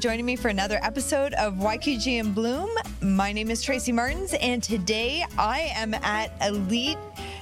joining me for another episode of YQG in Bloom. My name is Tracy Martins, and today I am at Elite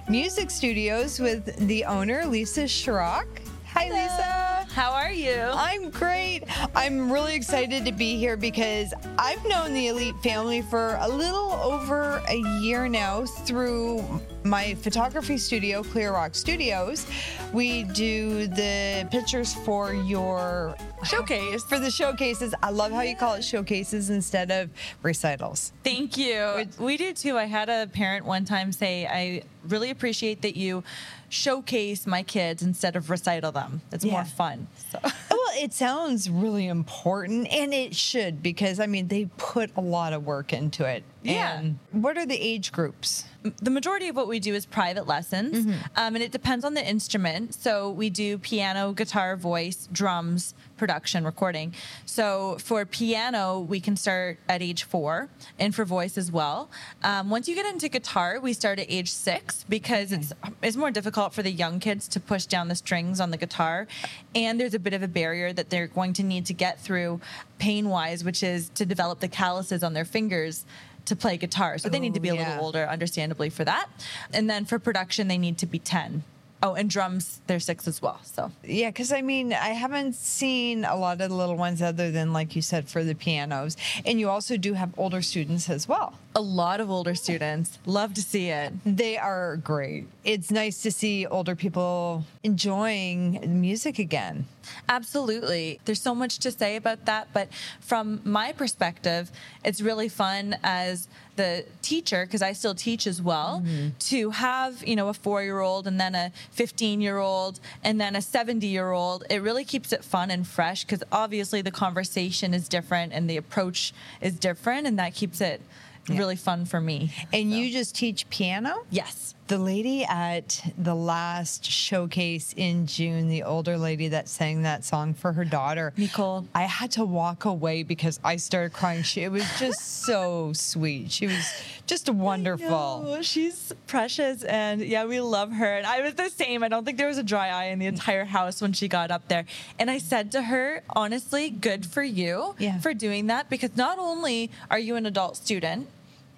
Music Studios with the owner, Lisa Shurrock. Hi, Hello. Lisa. How are you? I'm great. I'm really excited to be here because I've known the Elite family for a little over a year now through my photography studio, Clear Rock Studios. We do the pictures for your Showcase. for the showcases. I love how you call it showcases instead of recitals. Thank you. We do too. I had a parent one time say, I really appreciate that you showcase my kids instead of recital them. It's Yeah. more fun. So. Well, it sounds really important, and it should because I mean they put a lot of work into it. Yeah. And what are the age groups? the majority of what we do is private lessons, um, and it depends on the instrument. So we do piano, guitar, voice, drums, production, recording. So for piano, we can start at age four, and for voice as well. Um, once you get into guitar, we start at age six because it's it's more difficult for the young kids to push down the strings on the guitar, and there's a bit of a barrier that they're going to need to get through pain wise, which is to develop the calluses on their fingers to play guitar. So they need to be a Oh, yeah. little older, understandably, for that. And then for production, they need to be 10. Oh, and drums, they're six as well. So Yeah, because I mean, I haven't seen a lot of the little ones other than, like you said, for the pianos. And you also do have older students as well. A lot of older students love to see it. They are great. It's nice to see older people enjoying music again. Absolutely. There's so much to say about that. But from my perspective, it's really fun as the teacher, because I still teach as well, mm-hmm. to have, you know, a four year old and then a 15 year old and then a 70 year old. It really keeps it fun and fresh because obviously the conversation is different and the approach is different. And that keeps it really fun for me. And you just teach piano? Yes. The lady at the last showcase in June, the older lady that sang that song for her daughter, Nicole. I had to walk away because I started crying. She, it was just so sweet. She was just wonderful. She's precious, and yeah, we love her. And I was the same. I don't think there was a dry eye in the entire house when she got up there. And I said to her, honestly, good for you Yeah. for doing that because not only are you an adult student.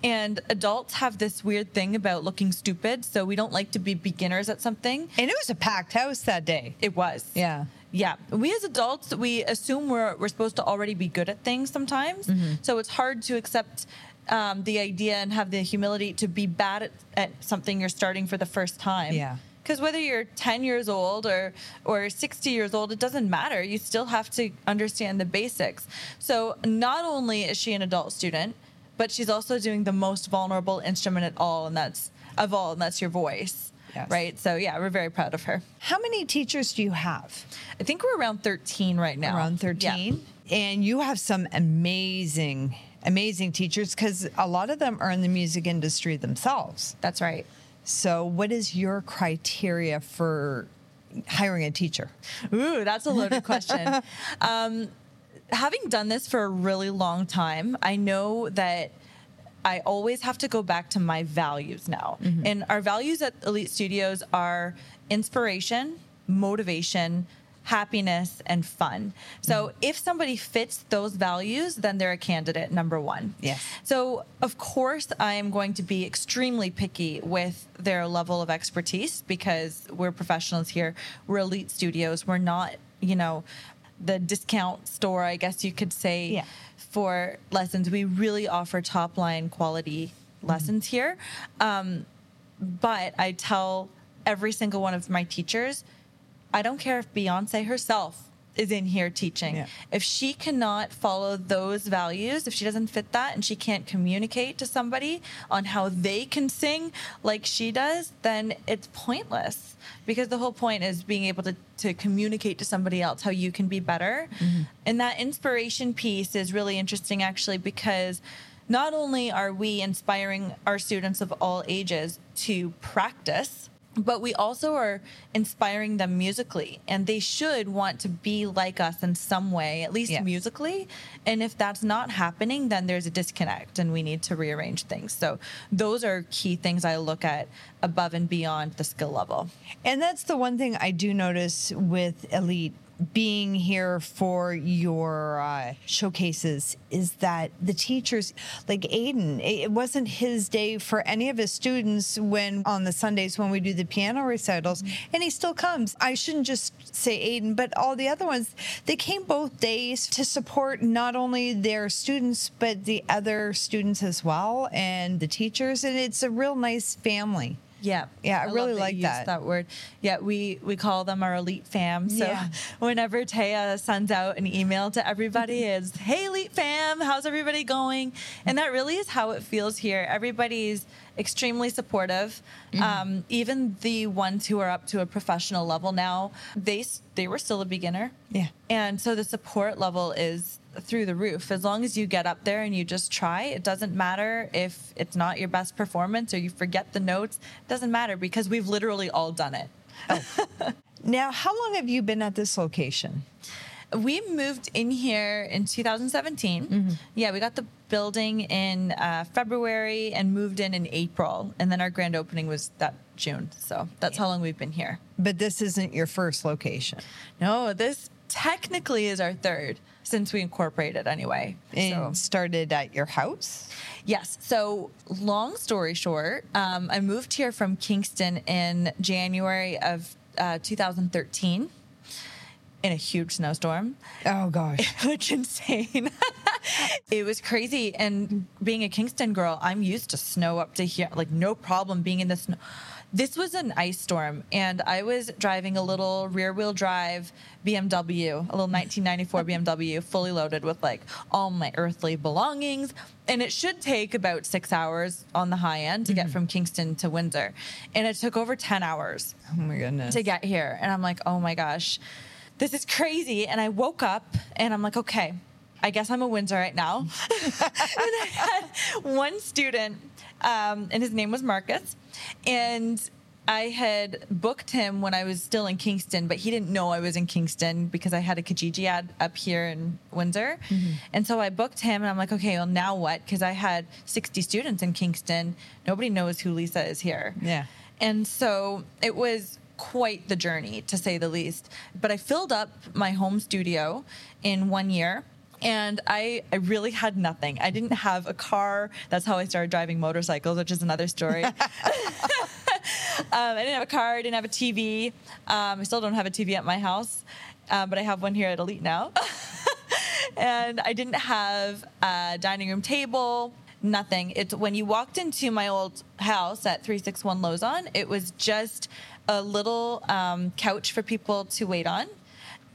And adults have this weird thing about looking stupid, so we don't like to be beginners at something. And it was a packed house that day. It was. Yeah. Yeah. We as adults, we assume we're, we're supposed to already be good at things sometimes. Mm-hmm. So it's hard to accept um, the idea and have the humility to be bad at, at something you're starting for the first time. Yeah. Because whether you're 10 years old or, or 60 years old, it doesn't matter. You still have to understand the basics. So not only is she an adult student, but she's also doing the most vulnerable instrument at all, and that's of all, and that's your voice. Yes. Right. So yeah, we're very proud of her. How many teachers do you have? I think we're around 13 right now. Around Yeah. 13. And you have some amazing, amazing teachers because a lot of them are in the music industry themselves. That's right. So, what is your criteria for hiring a teacher? Ooh, that's a loaded question. um, having done this for a really long time, I know that I always have to go back to my values now. Mm-hmm. And our values at Elite Studios are inspiration, motivation, happiness, and fun. So mm-hmm. if somebody fits those values, then they're a candidate, number one. Yes. So, of course, I am going to be extremely picky with their level of expertise because we're professionals here. We're elite studios. We're not, you know, the discount store, I guess you could say, Yeah. for lessons. We really offer top line quality lessons here. Um, but I tell every single one of my teachers, I don't care if Beyonce herself is in here teaching. Yeah. If she cannot follow those values, if she doesn't fit that and she can't communicate to somebody on how they can sing like she does, then it's pointless. Because the whole point is being able to, to communicate to somebody else how you can be better. Mm-hmm. And that inspiration piece is really interesting actually because not only are we inspiring our students of all ages to practice, but we also are inspiring them musically and they should want to be like us in some way at least Yes. musically. And if that's not happening then there's a disconnect and we need to rearrange things. So those are key things i look at above and beyond the skill level. And that's the one thing I do notice with elite being here for your uh, showcases is that the teachers, like Aiden, it wasn't his day for any of his students when on the Sundays when we do the piano recitals, and he still comes. I shouldn't just say Aiden, but all the other ones, they came both days to support not only their students, but the other students as well and the teachers. And it's a real nice family. Yeah, Yeah, I really love like that. that word. Yeah, we we call them our elite fam. So Yeah. whenever Taya sends out an email to everybody, is Hey elite fam, how's everybody going? And that really is how it feels here. Everybody's extremely supportive. Mm-hmm. Um, even the ones who are up to a professional level now, they they were still a beginner. Yeah. And so the support level is through the roof. As long as you get up there and you just try, it doesn't matter if it's not your best performance or you forget the notes. It doesn't matter because we've literally all done it. Now, how long have you been at this location? We moved in here in 2017. Mm-hmm. Yeah, we got the building in uh, February and moved in in April. And then our grand opening was that June. So that's how long we've been here. But this isn't your first location. No, this technically is our third since we incorporated anyway. And So- started at your house? Yes. So, long story short, um, I moved here from Kingston in January of uh, 2013 in a huge snowstorm, Oh, gosh. which insane. it was crazy. And being a Kingston girl, I'm used to snow up to here, like no problem being in the snow. This was an ice storm, and I was driving a little rear wheel drive BMW, a little 1994 BMW, fully loaded with like all my earthly belongings. And it should take about six hours on the high end to get mm-hmm. from Kingston to Windsor. And it took over 10 hours Oh, my goodness. to get here. And I'm like, oh my gosh, this is crazy. And I woke up and I'm like, okay, I guess I'm a Windsor right now. and I had one student, um, and his name was Marcus. And I had booked him when I was still in Kingston, but he didn't know I was in Kingston because I had a Kijiji ad up here in Windsor. And so I booked him and I'm like, okay, well, now what? Because I had 60 students in Kingston. Nobody knows who Lisa is here. Yeah. And so it was quite the journey, to say the least. But I filled up my home studio in one year. And I, I really had nothing. I didn't have a car. That's how I started driving motorcycles, which is another story. um, I didn't have a car. I didn't have a TV. Um, I still don't have a TV at my house, uh, but I have one here at Elite now. and I didn't have a dining room table, nothing. It's when you walked into my old house at 361 Lauzon, it was just a little um, couch for people to wait on,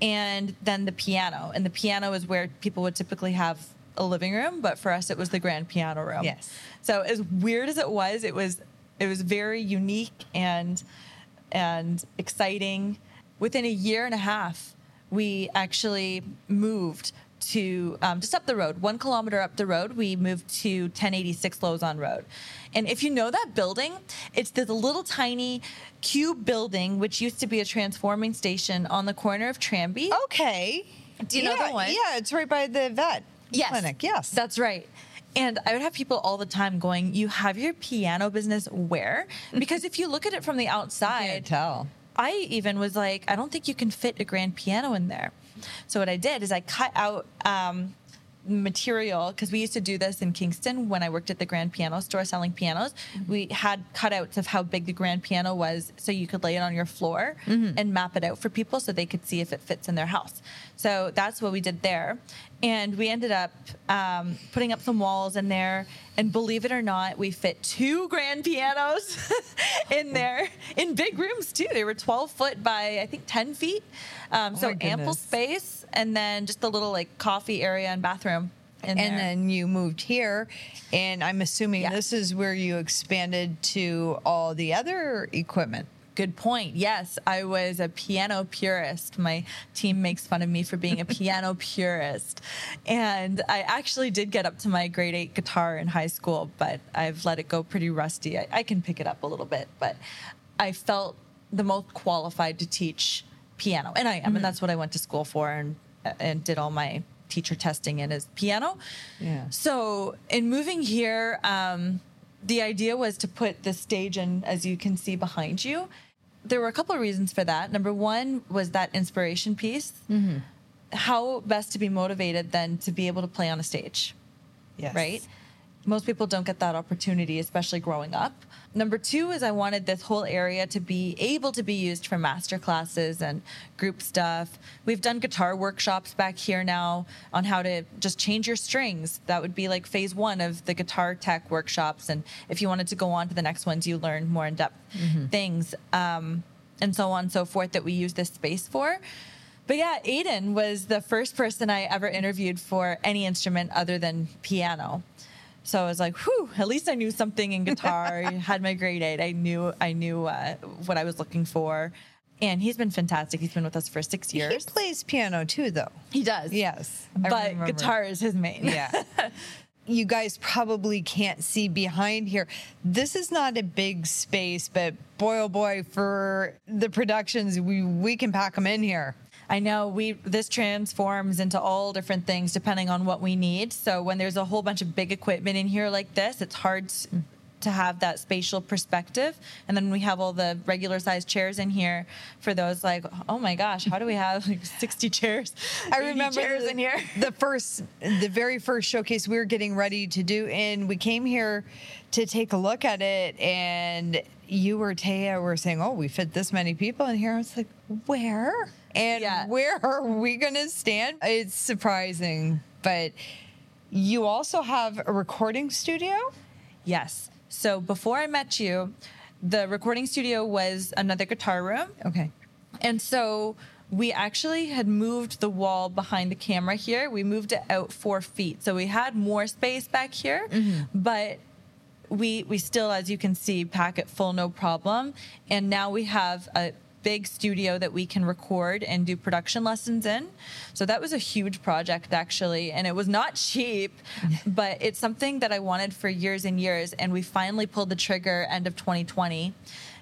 and then the piano. And the piano is where people would typically have a living room, but for us, it was the grand piano room. Yes. So as weird as it was, it was it was very unique and and exciting. Within a year and a half, we actually moved to um, just up the road, one kilometer up the road. We moved to 1086 Lauzon Road, and if you know that building, it's this little tiny cube building which used to be a transforming station on the corner of Tranby. Okay. Do you know that one? Yeah, it's right by the vet yes. clinic. Yes. That's right. And I would have people all the time going, You have your piano business where? Because if you look at it from the outside, tell. I even was like, I don't think you can fit a grand piano in there. So what I did is I cut out um, material because we used to do this in Kingston when I worked at the grand piano store selling pianos. We had cutouts of how big the grand piano was so you could lay it on your floor and map it out for people so they could see if it fits in their house. So that's what we did there. And we ended up um, putting up some walls in there. And believe it or not, we fit two grand pianos in there in big rooms too. They were 12 foot by, I think, 10 feet. Um, so ample space. And then just a little like coffee area and bathroom. And there. then you moved here, and I'm assuming Yeah. this is where you expanded to all the other equipment. Good point. Yes, I was a piano purist. My team makes fun of me for being a piano purist. And I actually did get up to my grade eight guitar in high school, but I've let it go pretty rusty. I, I can pick it up a little bit, but I felt the most qualified to teach piano. And I am, and that's what I went to school for and, and did all my teacher testing in is piano. Yeah. So in moving here, um, the idea was to put the stage in, as you can see behind you. there were a couple of reasons for that. Number one was that inspiration piece. Mm-hmm. How best to be motivated than to be able to play on a stage, Yes. right? Most people don't get that opportunity, especially growing up. Number two is I wanted this whole area to be able to be used for master classes and group stuff. We've done guitar workshops back here now on how to just change your strings. That would be like phase one of the guitar tech workshops. And if you wanted to go on to the next ones, you learn more in depth things um, and so on and so forth that we use this space for. But yeah, Aiden was the first person I ever interviewed for any instrument other than piano. So I was like, whew, at least I knew something in guitar. I had my grade eight. I knew I knew uh, what I was looking for. And he's been fantastic. He's been with us for six years. He plays piano too, though. He does. Yes. I But remember. guitar is his main. Yeah. you guys probably can't see behind here. This is not a big space, but boy, oh boy, for the productions, we, we can pack them in here. I know we this transforms into all different things depending on what we need. So when there's a whole bunch of big equipment in here like this, it's hard to have that spatial perspective. And then we have all the regular sized chairs in here for those like, oh my gosh, how do we have like 60 chairs? I remember chairs the, in here. the first, the very first showcase we were getting ready to do, and we came here to take a look at it, and you or Taya were saying, "Oh, we fit this many people in here." I was like, "Where?" And Yeah. where are we going to stand? It's surprising, but you also have a recording studio. Yes. So before I met you, the recording studio was another guitar room. Okay. And so we actually had moved the wall behind the camera here. We moved it out four feet. So we had more space back here, mm-hmm. but we we still, as you can see, pack it full no problem. And now we have a big studio that we can record and do production lessons in. So that was a huge project actually, and it was not cheap, but it's something that I wanted for years and years. And we finally pulled the trigger end of 2020.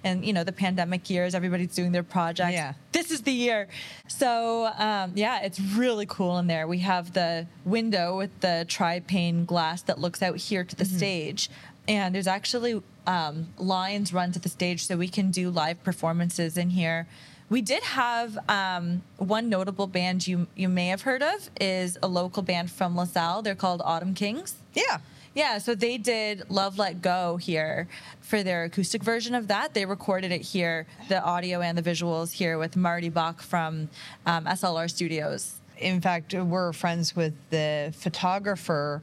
And you know the pandemic years, everybody's doing their projects Yeah. this is the year. So um, yeah, it's really cool in there. We have the window with the tri pane glass that looks out here to the stage, and there's actually um, lines run to the stage so we can do live performances in here. We did have um, one notable band you you may have heard of is a local band from LaSalle. They're called Autumn Kings. Yeah. Yeah, so they did Love Let Go here for their acoustic version of that. They recorded it here, the audio and the visuals here with Marty Bach from um, SLR Studios. In fact, we're friends with the photographer.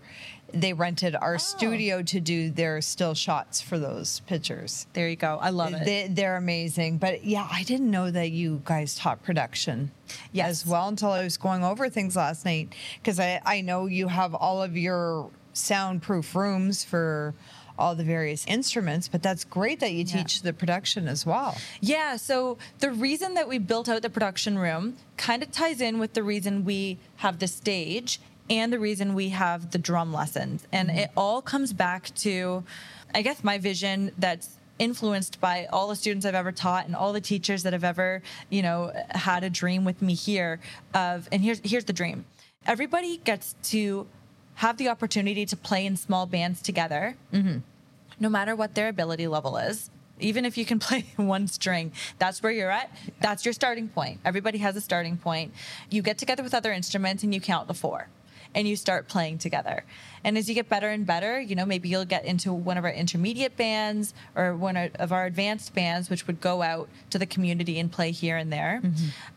They rented our oh. studio to do their still shots for those pictures. There you go. I love it. They, they're amazing. But yeah, I didn't know that you guys taught production Yes. as well until I was going over things last night. Because I, I know you have all of your soundproof rooms for all the various instruments, but that's great that you Yeah. teach the production as well. Yeah, so the reason that we built out the production room kind of ties in with the reason we have the stage and the reason we have the drum lessons. And mm-hmm. it all comes back to, I guess, my vision that's influenced by all the students I've ever taught and all the teachers that have ever, you know, had a dream with me here of and here's here's the dream. Everybody gets to have the opportunity to play in small bands together no matter what their ability level is. Even if you can play one string, that's where you're at. That's your starting point. Everybody has a starting point. You get together with other instruments and you count to four and you start playing together. And as you get better and better, you know, maybe you'll get into one of our intermediate bands or one of our advanced bands, which would go out to the community and play here and there.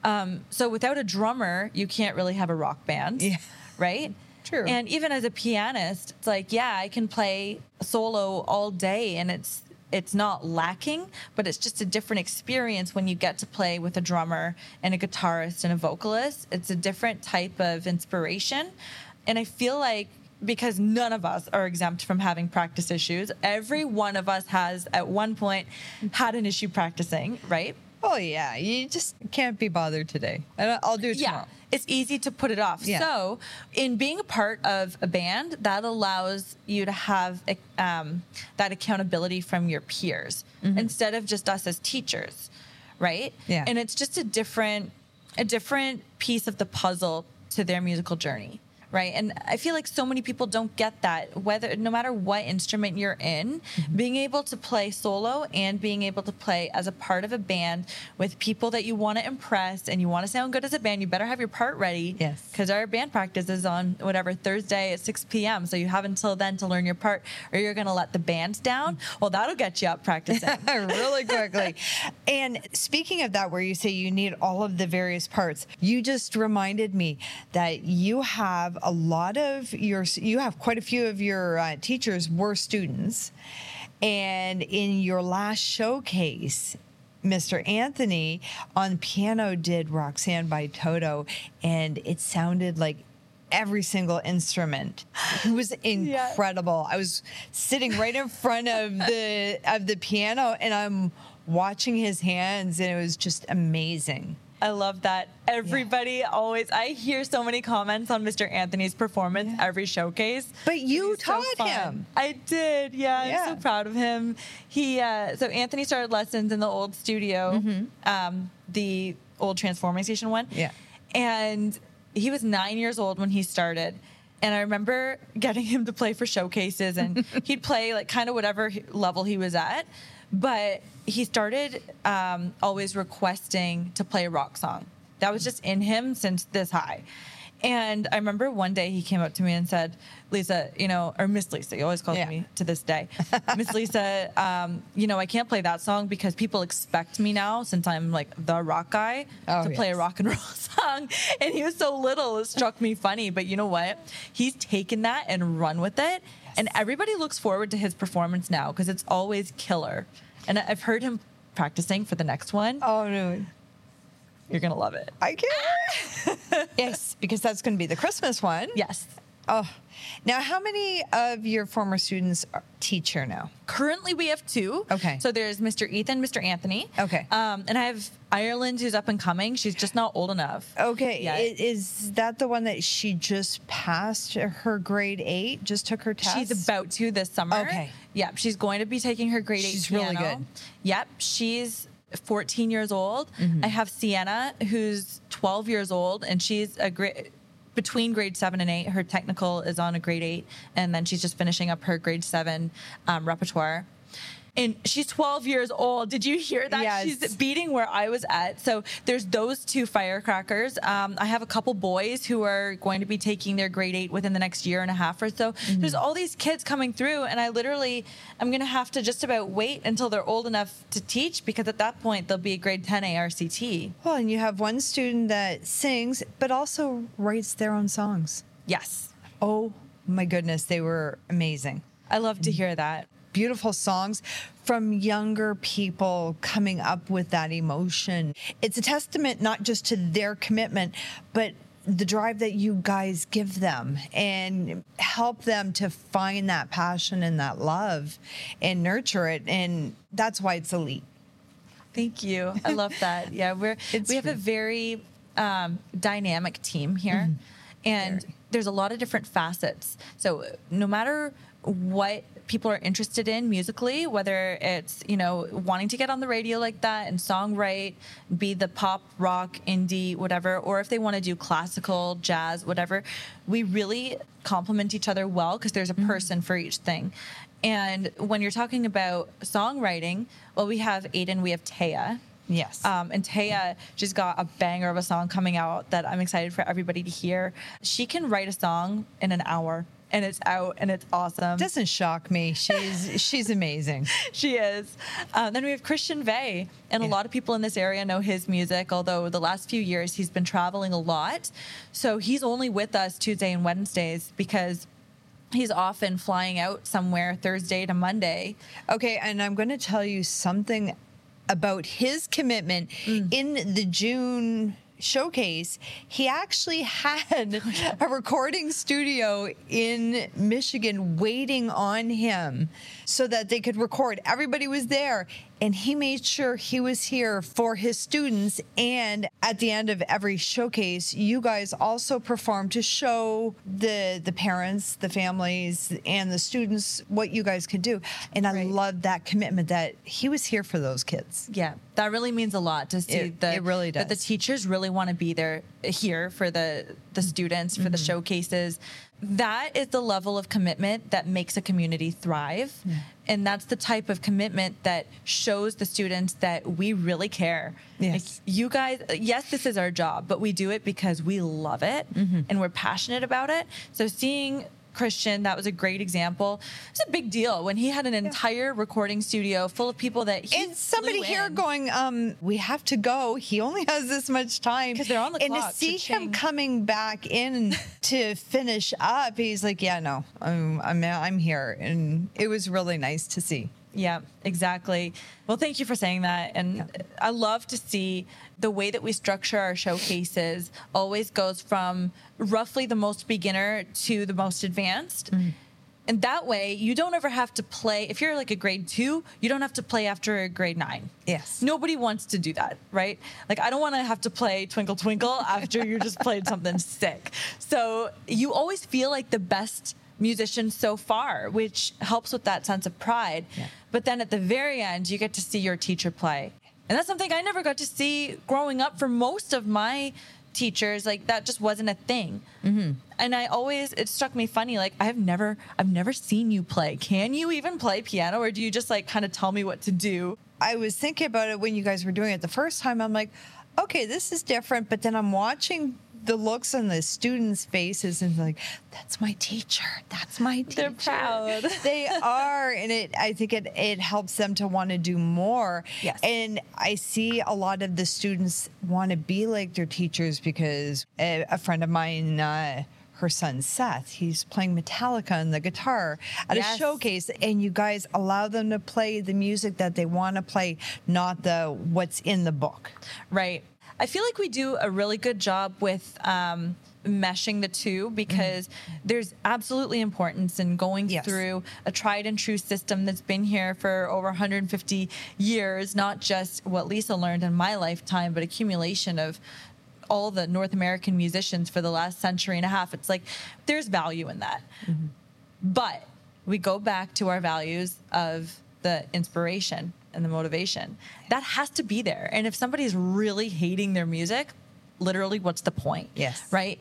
Um, so without a drummer, you can't really have a rock band, Yeah. right? True. And even as a pianist, it's like, yeah, I can play solo all day and it's it's not lacking, but it's just a different experience when you get to play with a drummer and a guitarist and a vocalist. It's a different type of inspiration. And I feel like because none of us are exempt from having practice issues, every one of us has at one point had an issue practicing, right? Oh yeah, you just can't be bothered today. And I'll do it yeah tomorrow. It's easy to put it off Yeah. so in being a part of a band that allows you to have um, that accountability from your peers instead of just us as teachers right Yeah. and it's just a different a different piece of the puzzle to their musical journey right? And I feel like so many people don't get that. Whether no matter what instrument you're in, Mm-hmm. being able to play solo and being able to play as a part of a band with people that you want to impress and you want to sound good as a band, you better have your part ready. Yes. Because our band practice is on whatever Thursday at 6 p.m. So you have until then to learn your part, or you're going to let the band down. Well, that'll get you up practicing. really quickly. And speaking of that, where you say you need all of the various parts, you just reminded me that you have a lot of your, you have quite a few of your uh, teachers were students. And in your last showcase, Mr. Anthony on piano did Rosanna by Toto, and it sounded like every single instrument. It was incredible. I was sitting right in front of the of the piano, and I'm watching his hands, and it was just amazing. I love that. Everybody always, I hear so many comments on Mr. Anthony's performance every showcase. But you He's taught fun. him. I did. Yeah, Yeah. I'm so proud of him. He, uh, so Anthony started lessons in the old studio, um, the old transforming station one. Yeah. And he was nine years old when he started. And I remember getting him to play for showcases, and he'd play like kind of whatever level he was at. But he started um, always requesting to play a rock song. That was just in him since this high. And I remember one day he came up to me and said, Lisa, you know, or Miss Lisa, he always calls Yeah. me to this day. Miss Lisa, um, you know, I can't play that song because people expect me now, since I'm like the rock guy, Oh, to play a rock and roll song. And he was so little, it struck me funny. But you know what? He's taken that and run with it. And everybody looks forward to his performance now because it's always killer. And I've heard him practicing for the next one. Oh no, You're going to love it. I can't. yes, because that's going to be the Christmas one. Yes. Oh, now how many of your former students are, teach here now? Currently, we have two. Okay. So there's Mr. Ethan, Mr. Anthony. Okay. Um, and I have Ireland, who's up and coming. She's just not old enough. Okay, Yeah. is that the one that she just passed her grade eight? Just took her test. She's about to this summer. Okay. Yep. She's going to be taking her grade eight She's really good. Yep. She's 14 years old. Mm-hmm. I have Sienna, who's 12 years old, and she's a grade between grade seven and eight. Her technical is on a grade eight, and then she's just finishing up her grade seven um, repertoire. And she's 12 years old. Did you hear that? Yes. She's beating where I was at. So there's those two firecrackers. Um, I have a couple boys who are going to be taking their grade eight within the next year and a half or so. Mm-hmm. There's all these kids coming through, and I literally I'm going to have to just about wait until they're old enough to teach because at that point they'll be a grade 10 ARCT. well, and you have one student that sings, but also writes their own songs. Yes, Oh my goodness, they were amazing. I love to hear that. Beautiful songs from younger people coming up with that emotion. It's a testament not just to their commitment, but the drive that you guys give them and help them to find that passion and that love and nurture it. And that's why it's elite. Thank you. I love that. Yeah, we're It's we have a very um, dynamic team here, and Very. there's a lot of different facets. So no matter what people are interested in musically, whether it's you know wanting to get on the radio like that and songwrite, be the pop, rock, indie, whatever, or if they want to do classical, jazz, whatever, we really complement each other well because there's a person for each thing. And when you're talking about songwriting, well, we have Aiden, we have Taya. Yes. Um, and Taya just got a banger of a song coming out that I'm excited for everybody to hear. She can write a song in an hour and it's out and it's awesome. Doesn't shock me. She's she's amazing. she is. Um, then we have Christian Vey, and a lot of people in this area know his music, although the last few years he's been traveling a lot. So he's only with us Tuesday and Wednesdays because he's often flying out somewhere Thursday to Monday. Okay, and I'm going to tell you something about his commitment in the June showcase. He actually had a recording studio in Michigan waiting on him so that they could record. Everybody was there. And he made sure he was here for his students. And at the end of every showcase, you guys also performed to show the the parents, the families, and the students what you guys could do. And I Right. love that commitment that he was here for those kids. Yeah, that really means a lot to see It- the it really does. that the teachers really want to be there here for the the students for the Mm-hmm. showcases. That is the level of commitment that makes a community thrive. And that's the type of commitment that shows the students that we really care. Yes. Like, you guys, yes, this is our job, but we do it because we love it Mm-hmm. and we're passionate about it. So seeing Christian, that was a great example. It's a big deal when he had an entire recording studio full of people that he and somebody here in. going, um, we have to go. He only has this much time 'Cause they're on the and clock, to see him coming back in to finish up, he's like, yeah, no, I'm, I'm, I'm here, and it was really nice to see. Yeah, exactly. Well, thank you for saying that. And I love to see the way that we structure our showcases always goes from roughly the most beginner to the most advanced. Mm. And that way, you don't ever have to play. If you're like a grade two, you don't have to play after a grade nine. Yes. Nobody wants to do that, right? Like, I don't want to have to play Twinkle Twinkle after you just played something sick. So, you always feel like the best musician so far, which helps with that sense of pride. Yeah. But then at the very end, you get to see your teacher play. And that's something I never got to see growing up for most of my teachers. Like, that just wasn't a thing. Mm-hmm. And I always, it struck me funny. Like, I've never, I've never seen you play. Can you even play piano, or do you just like kind of tell me what to do? I was thinking about it when you guys were doing it the first time. I'm like, okay, this is different. But then I'm watching the looks on the students' faces and like, that's my teacher. That's my teacher. They're proud. they are, and it. I think it it helps them to want to do more. Yes. And I see a lot of the students want to be like their teachers because a, a friend of mine. Uh, her son Seth, he's playing Metallica on the guitar at Yes. a showcase, and you guys allow them to play the music that they want to play, not the what's in the book. Right. I feel like we do a really good job with um, meshing the two because there's absolutely importance in going Yes. through a tried and true system that's been here for over 150 years, not just what Lisa learned in my lifetime, but accumulation of all the North American musicians for the last century and a half. It's like there's value in that. But we go back to our values of the inspiration and the motivation. That has to be there. And if somebody's really hating their music, literally, what's the point? Yes. Right?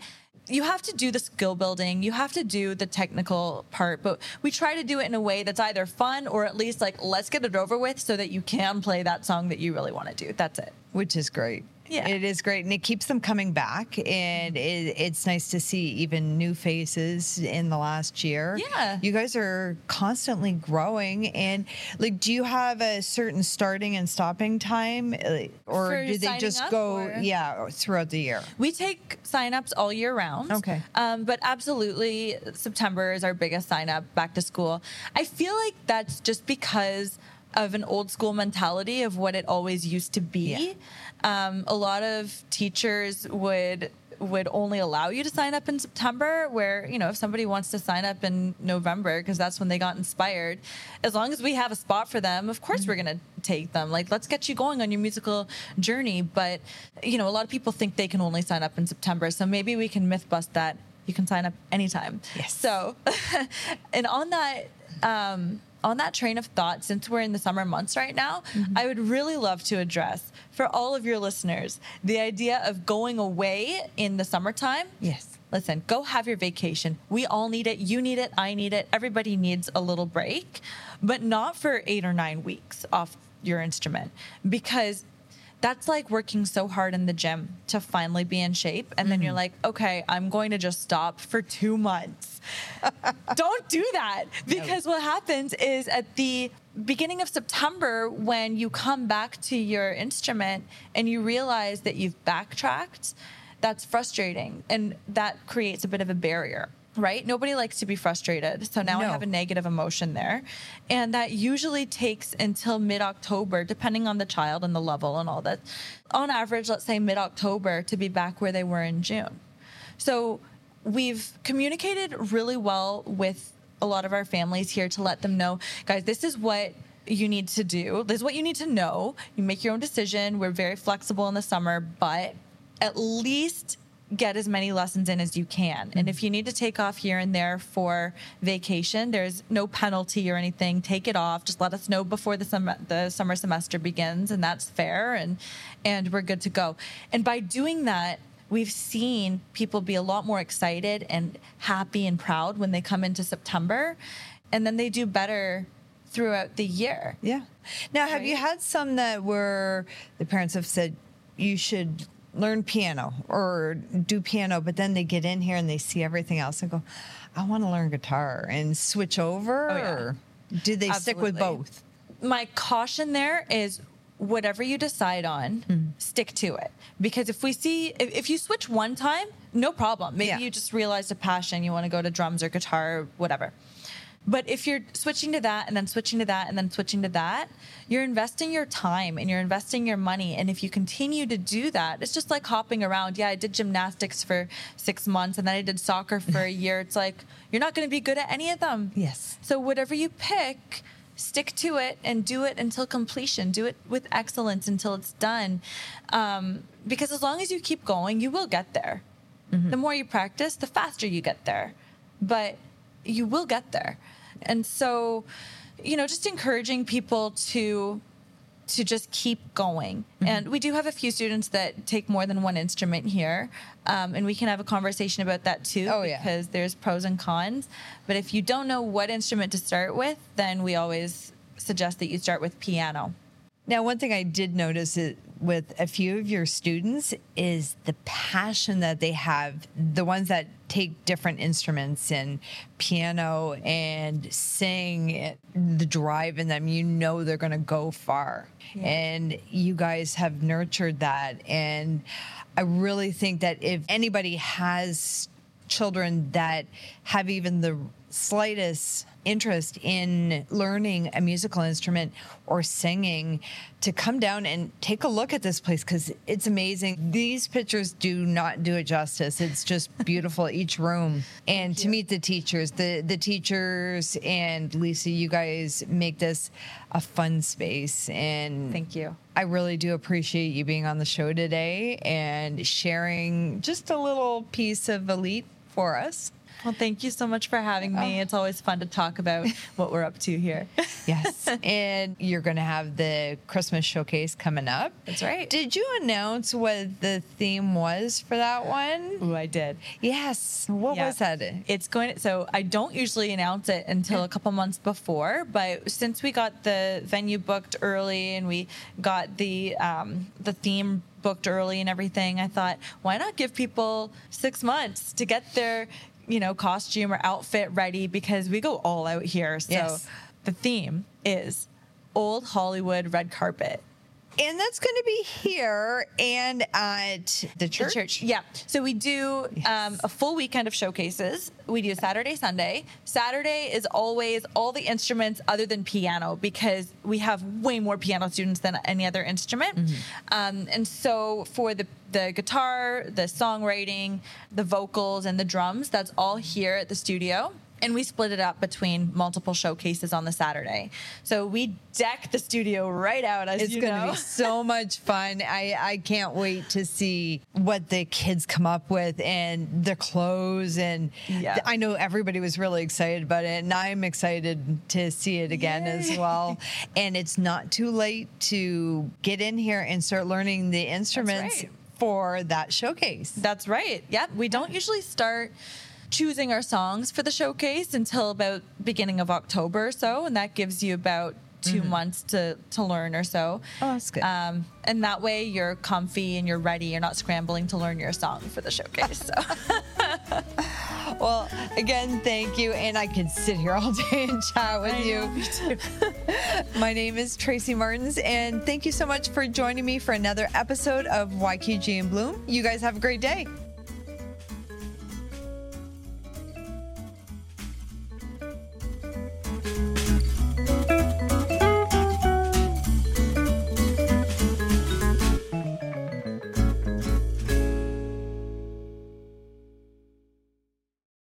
You have to do the skill building, you have to do the technical part, but we try to do it in a way that's either fun or at least like, let's get it over with so that you can play that song that you really want to do. That's it. which is great. Yeah. It is great. And it keeps them coming back. And it, it's nice to see even new faces in the last year. Yeah. You guys are constantly growing. And like, do you have a certain starting and stopping time? Or For do they just go, or- yeah, throughout the year? We take signups all year round. Okay. Um, but absolutely, September is our biggest sign up back to school. I feel like that's just because of an old school mentality of what it always used to be. Um, a lot of teachers would would only allow you to sign up in September where you know if somebody wants to sign up in November because that's when they got inspired as long as we have a spot for them of course we're going to take them. Like let's get you going on your musical journey. But you know a lot of people think they can only sign up in September so maybe we can myth bust that you can sign up anytime. Yes. so and on that um on that train of thought, since we're in the summer months right now, mm-hmm. I would really love to address for all of your listeners the idea of going away in the summertime. Yes. Listen, go have your vacation. We all need it. You need it. I need it. Everybody needs a little break, but not for eight or nine weeks off your instrument because that's like working so hard in the gym to finally be in shape. And then you're mm-hmm. like, okay, I'm going to just stop for two months. Don't do that because what happens is at the beginning of September, when you come back to your instrument and you realize that you've backtracked, that's frustrating and that creates a bit of a barrier. Right? Nobody likes to be frustrated. So now I have a negative emotion there. And that usually takes until mid October, depending on the child and the level and all that. On average, let's say mid October to be back where they were in June. So we've communicated really well with a lot of our families here to let them know, guys, this is what you need to do. This is what you need to know. You make your own decision. We're very flexible in the summer, but at least get as many lessons in as you can. And if mm-hmm. you need to take off here and there for vacation, there's no penalty or anything. Take it off. Just let us know before the summer the summer semester begins, and that's fair. And and we're good to go. And by doing that, we've seen people be a lot more excited and happy and proud when they come into September, and then they do better throughout the year. Yeah. Now, have you had some that were the parents have said you should learn piano or do piano, but then they get in here and they see everything else and go, I want to learn guitar and switch over? Oh, yeah. Or do they stick with both? my caution there is whatever you decide on, hmm. stick to it. Because if we see, if, if you switch one time, no problem. Maybe Yeah. you just realized a passion, you want to go to drums or guitar, or whatever. But if you're switching to that and then switching to that and then switching to that, you're investing your time and you're investing your money. And if you continue to do that, it's just like hopping around. Yeah, I did gymnastics for six months and then I did soccer for a year. It's like you're not going to be good at any of them. Yes. So whatever you pick, stick to it and do it until completion. Do it with excellence until it's done. Um, because as long as you keep going, you will get there. The more you practice, the faster you get there. But you will get there. And so, you know, just encouraging people to to just keep going. And we do have a few students that take more than one instrument here, um, and we can have a conversation about that too. Oh, yeah. because there's pros and cons. But if you don't know what instrument to start with, then we always suggest that you start with piano. Now, one thing I did notice it with a few of your students is the passion that they have. The ones that take different instruments and piano and sing, the drive in them, you know they're going to go far. And you guys have nurtured that. And I really think that if anybody has children that have even the slightest interest in learning a musical instrument or singing to come down and take a look at this place because it's amazing. These pictures do not do it justice. It's just beautiful each room. And to meet the teachers, the the teachers and Lisa, you guys make this a fun space and Thank you. I really do appreciate you being on the show today and sharing just a little piece of Elite for us. Well, thank you so much for having me. It's always fun to talk about what we're up to here. Yes. and you're going to have the Christmas showcase coming up. That's right. Did you announce what the theme was for that one? Ooh, I did. Yes. What Yeah. was that? It's going to, so I don't usually announce it until a couple months before, but since we got the venue booked early and we got the um, the theme booked early and everything, I thought, why not give people six months to get their you know costume or outfit ready because we go all out here. So Yes. the theme is old Hollywood red carpet. And that's going to be here and at the church. The church. Yeah. So we do um, a full weekend of showcases. We do Saturday, Sunday. Saturday is always all the instruments other than piano because we have way more piano students than any other instrument. Um, and so for the the guitar, the songwriting, the vocals, and the drums, that's all here at the studio. And we split it up between multiple showcases on the Saturday. So we deck the studio right out, as It's going to be so much fun. I, I can't wait to see what the kids come up with and the clothes. And Yeah. I know everybody was really excited about it, and I'm excited to see it again as well. And it's not too late to get in here and start learning the instruments for that showcase. That's right. Yep. We don't usually start choosing our songs for the showcase until about beginning of October or so, and that gives you about 2 months to to learn or so. Oh, that's good. Um, and that way you're comfy and you're ready. You're not scrambling to learn your song for the showcase. So Well, again, thank you. And I could sit here all day and chat with I you. know, me too. My name is Tracy Martins, and thank you so much for joining me for another episode of YQG in Bloom. You guys have a great day.